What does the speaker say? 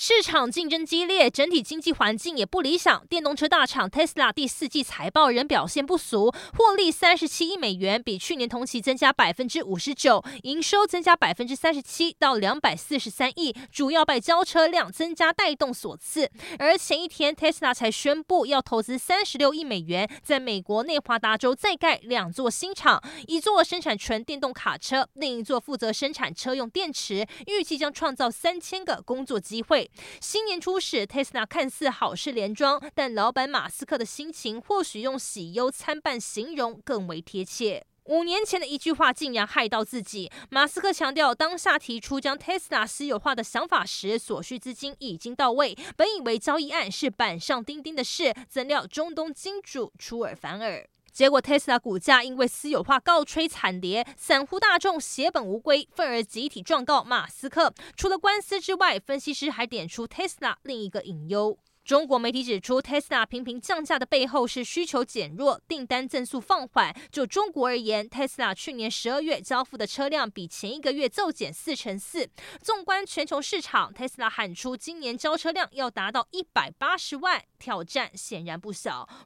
市场竞争激烈，整体经济环境也不理想。电动车大厂 Tesla 第四季财报仍表现不俗，获利三十七亿美元，比去年同期增加百分之五十九，营收增加百分之三十七到两百四十三亿，主要被交车辆增加带动所赐。而前一天，Tesla 才宣布要投资三十六亿美元，在美国内华达州再盖两座新厂，一座生产纯电动卡车，另一座负责生产车用电池，预计将创造三千个工作机会新年初始，Tesla 看似好事连庄，但老板马斯克的心情或许用喜忧参半形容更为贴切。五年前的一句话竟然害到自己。马斯克强调，当下提出将 Tesla 私有化的想法时，所需资金已经到位。本以为交易案是板上钉钉的事，怎料中东金主出尔反尔。结果，Tesla 股价因为私有化告吹惨跌，散户大众血本无归，愤而集体状告马斯克。除了官司之外，分析师还点出 Tesla 另一个隐忧。中国媒体指出，Tesla 频频降价的背后是需求减弱，订单增速放缓。就中国而言，Tesla 去年十二月交付的车辆比前一个月骤减四成四。纵观全球市场，Tesla 喊出今年交车量要达到一百八十万，挑战显然不小。